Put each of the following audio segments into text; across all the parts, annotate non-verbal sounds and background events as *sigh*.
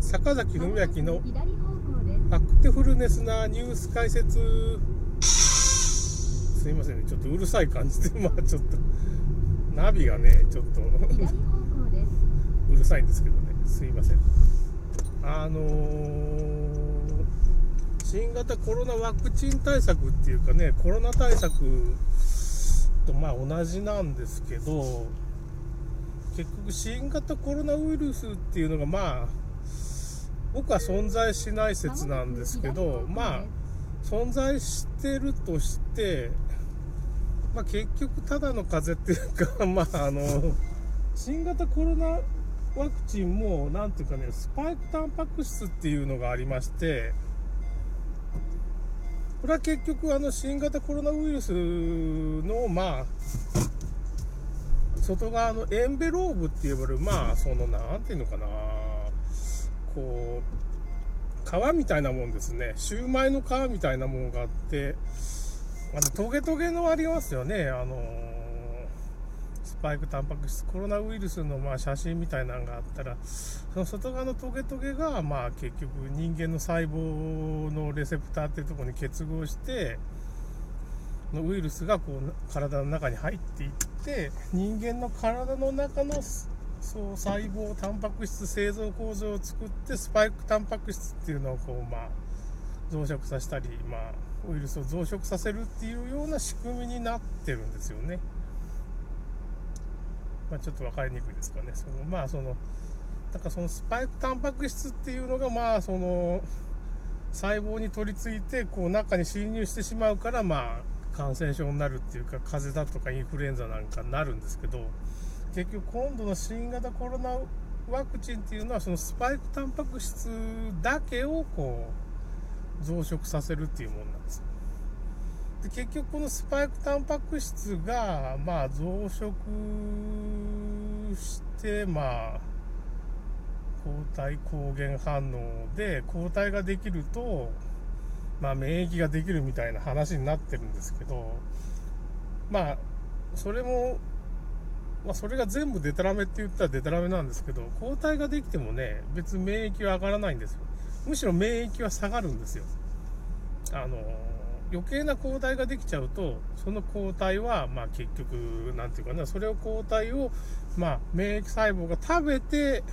坂崎文明のアクティフルネスなニュース解説。すいませんね。ちょっとうるさい感じで。*laughs* まあちょっと。ナビがねちょっと。うるさいんですけどね。すいません。あのー、新型コロナワクチン対策っていうかねコロナ対策とまあ同じなんですけど結局新型コロナウイルスっていうのがまあ僕は存在しない説なんですけどまあ存在してるとしてまあ、結局ただの風邪っていうか *laughs* まああの新型コロナワクチンも何ていうかねスパイクタンパク質っていうのがありましてこれは結局あの新型コロナウイルスのまあ外側のエンベローブって呼ばれるまあその何ていうのかな。こう皮みたいなもんですね。シューマイの皮みたいなもんがあってあのトゲトゲのありますよね。あのスパイクタンパク質コロナウイルスのまあ写真みたいなのがあったらその外側のトゲトゲがまあ結局人間の細胞のレセプターっていうとこに結合してのウイルスがこう体の中に入っていって人間の体の中のそう細胞タンパク質製造構造を作ってスパイクタンパク質っていうのをこうまあ増殖させたりまあウイルスを増殖させるっていうような仕組みになってるんですよね。まあ、ちょっと分かりにくいですかね。そのまあそのだからそのスパイクタンパク質っていうのがまあその細胞に取り付いてこう中に侵入してしまうからまあ感染症になるっていうか風邪だとかインフルエンザなんかになるんですけど結局今度の新型コロナワクチンっていうのはそのスパイクタンパク質だけをこう増殖させるっていうものなんですで結局このスパイクタンパク質がまあ増殖してまあ抗体抗原反応で抗体ができるとまあ免疫ができるみたいな話になってるんですけどまあそれもまあ、それが全部デタラメって言ったらデタラメなんですけど抗体ができてもね別に免疫は上がらないんですよむしろ免疫は下がるんですよ。あの余計な抗体ができちゃうとその抗体はまあ結局何て言うかなそれを抗体をまあ免疫細胞が食べて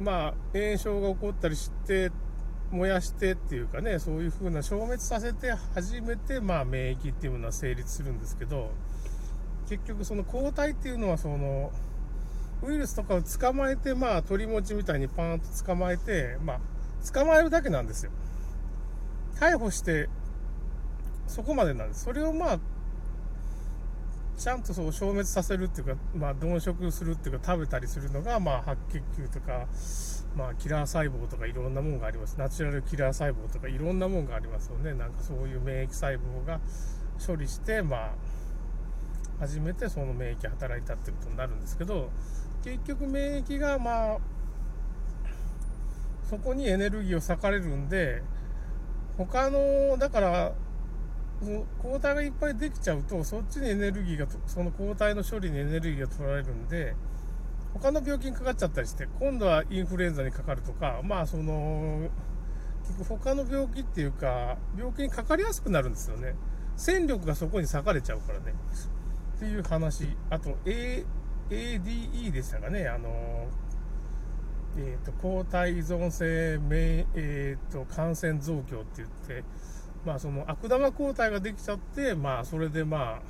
まあ炎症が起こったりして燃やしてっていうかねそういう風な消滅させて初めてまあ免疫っていうものは成立するんですけど結局その抗体っていうのはそのウイルスとかを捕まえて、まあ、鳥持ちみたいにパーンと捕まえて、まあ、捕まえるだけなんですよ。逮捕して、そこまでなんです。それをまあ、ちゃんとそう消滅させるっていうか、まあ、鈍食するっていうか、食べたりするのが、まあ、白血球とか、まあ、キラー細胞とかいろんなものがあります。ナチュラルキラー細胞とかいろんなものがありますよね。なんかそういう免疫細胞が処理して、まあ、初めてその免疫働いたってことになるんですけど、結局免疫がまあそこにエネルギーを割かれるんで他のだから抗体がいっぱいできちゃうとそっちにエネルギーがその抗体の処理にエネルギーが取られるんで他の病気にかかっちゃったりして今度はインフルエンザにかかるとかまあその結局他の病気っていうか病気にかかりやすくなるんですよね。戦力がそこに割かれちゃうからね。っていう話。あと A ADE でしたかね、あのえーと、抗体依存性免、えーと、感染増強って言って、まあ、その悪玉抗体ができちゃって、まあ、それでまあ、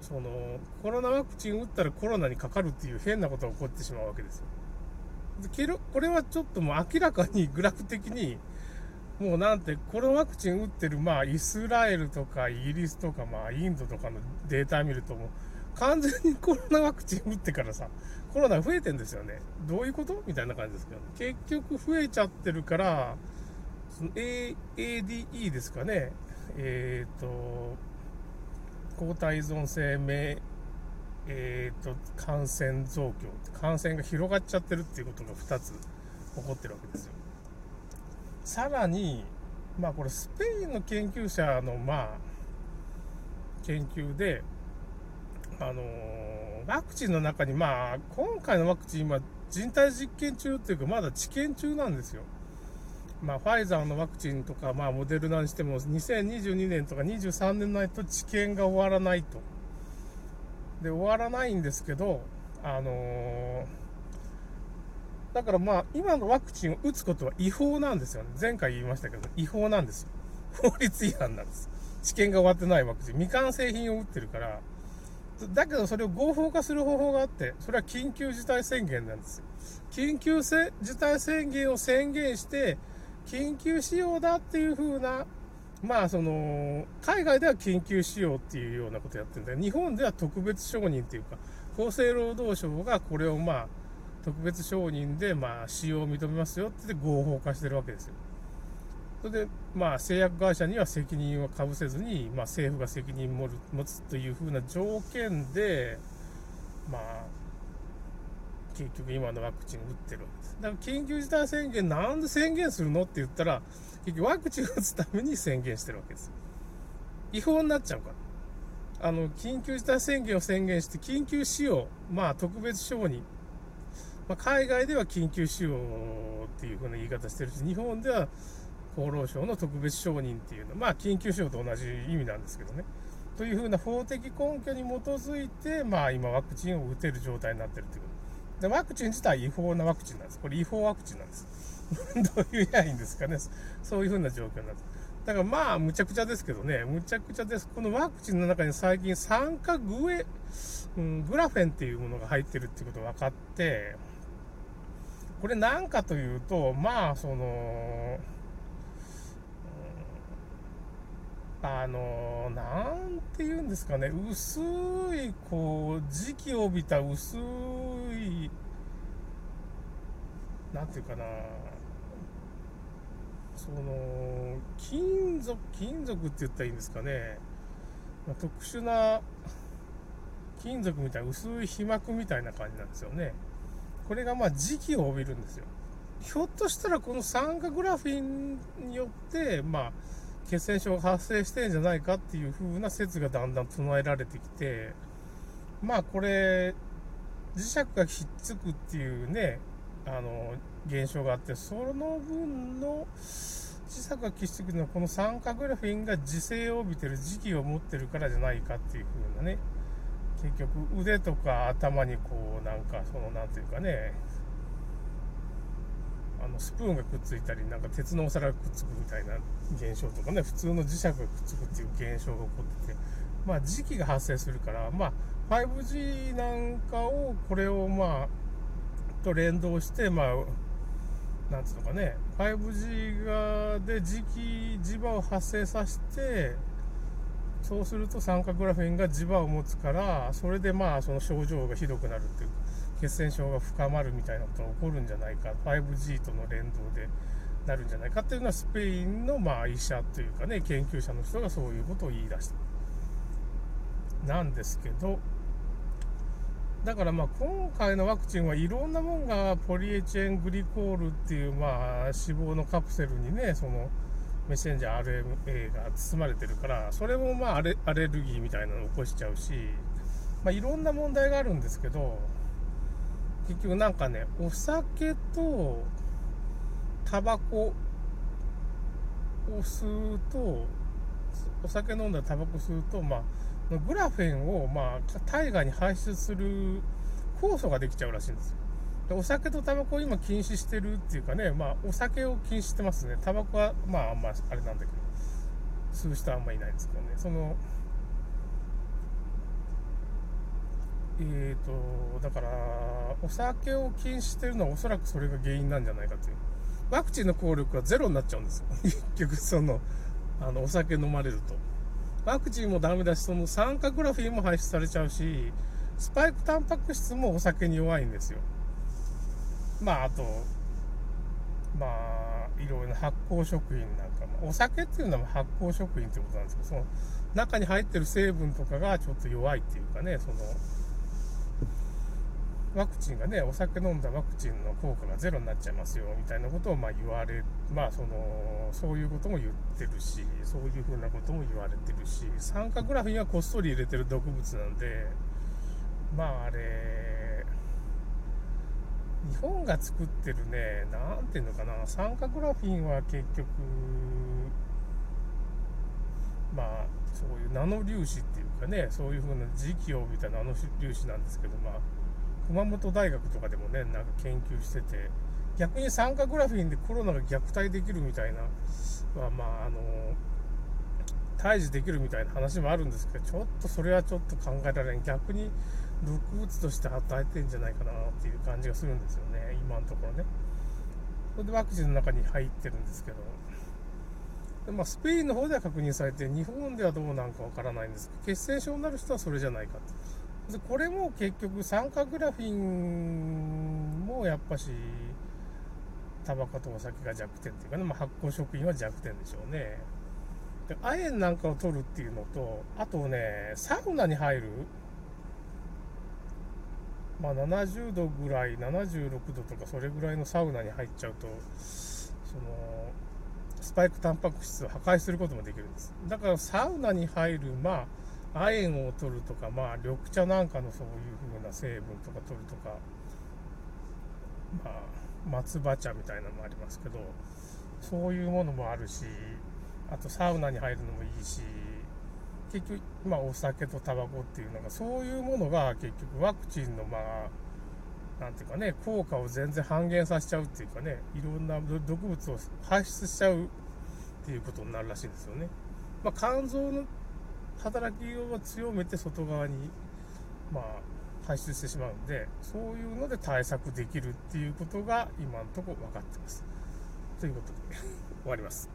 そのコロナワクチン打ったらコロナにかかるっていう変なことが起こってしまうわけですよ。でこれはちょっともう明らかにグラフ的にもうなんて、コロナワクチン打ってる、まあ、イスラエルとかイギリスとか、まあ、インドとかのデータ見ると、もう、完全にコロナワクチン打ってからさ、コロナ増えてんですよね。どういうこと？みたいな感じですけど、結局増えちゃってるから、その A ADE ですかね。えっ、ー、と、抗体依存性免、えっ、ー、と、感染増強。感染が広がっちゃってるっていうことが2つ起こってるわけですよ。さらに、まあこれスペインの研究者のまあ、研究で、あのワクチンの中に、まあ、今回のワクチンは人体実験中っていうか、まだ治験中なんですよ。まあ、ファイザーのワクチンとか、まあ、モデルナにしても、2022年とか23年内と治験が終わらないと。で、終わらないんですけど、あのー、だからまあ、今のワクチンを打つことは違法なんですよね。前回言いましたけど、違法なんですよ。法律違反なんです。治験が終わってないワクチン。未完成品を打ってるから、だけどそれを合法化する方法があって、それは緊急事態宣言なんですよ。緊急事態宣言を宣言して、緊急使用だっていう風な、まあその、海外では緊急使用っていうようなことやってるんだ日本では特別承認っていうか、厚生労働省がこれをまあ、特別承認でまあ使用を認めますよって合法化してるわけですよ。それで、まあ、製薬会社には責任をかぶせずに、まあ、政府が責任を持つというふうな条件で、まあ、結局今のワクチンを打ってるわけです。だから緊急事態宣言なんで宣言するのって言ったら、結局ワクチンを打つために宣言してるわけです。違法になっちゃうから。あの、緊急事態宣言を宣言して、緊急使用、まあ特別承認。まあ、海外では緊急使用っていう風な言い方してるし、日本では厚労省の特別承認っていうのは、まあ、緊急使用と同じ意味なんですけどね。というふうな法的根拠に基づいて、まあ、今、ワクチンを打てる状態になってるということ。で、ワクチン自体違法なワクチンなんです。これ違法ワクチンなんです。*laughs* どういうやいいんですかね。そういうふうな状況なんです。だからまあ、むちゃくちゃですけどね、むちゃくちゃです。このワクチンの中に最近酸化グエ、うん、グラフェンっていうものが入ってるっていうことが分かって、これ何かというと、まあ、その、あのなんて言うんですかね、薄い、こう、時期を帯びた薄い、なんていうかな、その、金属、金属って言ったらいいんですかね、まあ、特殊な金属みたいな薄い皮膜みたいな感じなんですよね。これがまあ時期を帯びるんですよ。ひょっとしたらこの酸化グラフィンによって、まあ、血栓症が発生してんじゃないかっていう風な説がだんだん唱えられてきて、まあこれ、磁石がひっつくっていうね、あの、現象があって、その分の磁石がひっつくのはこの酸化グラフィンが磁性を帯びてる時期を持ってるからじゃないかっていう風なね、結局腕とか頭にこうなんかそのなんていうかねあのスプーンがくっついたりなんか鉄のお皿がくっつくみたいな現象とかね普通の磁石がくっつくっていう現象が起こっててまあ時期が発生するからまあ 5G なんかをこれをまあと連動してまあなんつうのかね 5G がで磁気磁場を発生させてそうすると酸化グラフィンが磁場を持つからそれでまあその症状がひどくなるっていう血栓症が深まるみたいなことが起こるんじゃないか 5G との連動でなるんじゃないかっていうのはスペインのまあ医者というかね研究者の人がそういうことを言い出した。なんですけどだからまあ今回のワクチンはいろんなもんがポリエチェングリコールっていうまあ脂肪のカプセルにねそのメッセンジャー RNA が包まれてるからそれもまあアレアレルギーみたいなのを起こしちゃうし、まあ、いろんな問題があるんですけど結局なんかねお酒とタバコを吸うとお酒飲んだらタバコ吸うとまあグラフェンをまあ体外に排出する酵素ができちゃうらしいんですよ。お酒とタバコを今禁止してるっていうかね、まあ、お酒を禁止してますね。タバコは、まあ、あんまあれなんだけど、吸う人はあんまいないですけどね。その、えーと、だから、お酒を禁止してるのはおそらくそれが原因なんじゃないかという。ワクチンの効力はゼロになっちゃうんですよ。*laughs* 結局、その、あの、お酒飲まれると。ワクチンもダメだし、その酸化グラフィンも排出されちゃうし、スパイクタンパク質もお酒に弱いんですよ。まあ、あと、まあ、いろいろな発酵食品なんかも、お酒っていうのは発酵食品ってことなんですけど、その中に入ってる成分とかがちょっと弱いっていうかね、その、ワクチンがね、お酒飲んだワクチンの効果がゼロになっちゃいますよ、みたいなことをまあ言われ、まあその、そういうことも言ってるし、そういうふうなことも言われてるし、酸化グラフィンはこっそり入れてる毒物なんで、まああれ、日本が作ってるね、なんていうのかな、酸化グラフィンは結局、まあ、そういうナノ粒子っていうかね、そういう風な時期を帯びたナノ粒子なんですけど、まあ、熊本大学とかでもね、なんか研究してて、逆に酸化グラフィンでコロナが虐待できるみたいな、まあ、まあ、あの、退治できるみたいな話もあるんですけど、ちょっとそれはちょっと考えられん。逆に毒物として与えてんじゃないかなっていう感じがするんですよね、今のところね。それでワクチンの中に入ってるんですけど、でまあ、スペインの方では確認されて、日本ではどうなんかわからないんですけど、血栓症になる人はそれじゃないかと。でこれも結局、酸化グラフィンもやっぱし、タバコとお酒が弱点っていうかね、まあ、発酵食品は弱点でしょうね。で亜鉛なんかを取るっていうのと、あとね、サウナに入る、まあ、70度ぐらい、76度とかそれぐらいのサウナに入っちゃうと、その、スパイクタンパク質を破壊することもできるんです。だからサウナに入る、まあ、亜鉛を取るとか、まあ、緑茶なんかのそういう風な成分とか取るとか、まあ、松葉茶みたいなのもありますけど、そういうものもあるし、あとサウナに入るのもいいし、結局、まあ、お酒とタバコっていうのが、そういうものが結局ワクチンの、まあ、なんていうかね、効果を全然半減させちゃうっていうかね、いろんな毒物を排出しちゃうっていうことになるらしいんですよね。まあ、肝臓の働きを強めて外側に、まあ、排出してしまうんで、そういうので対策できるっていうことが今のとこ分かってます。ということで終わります。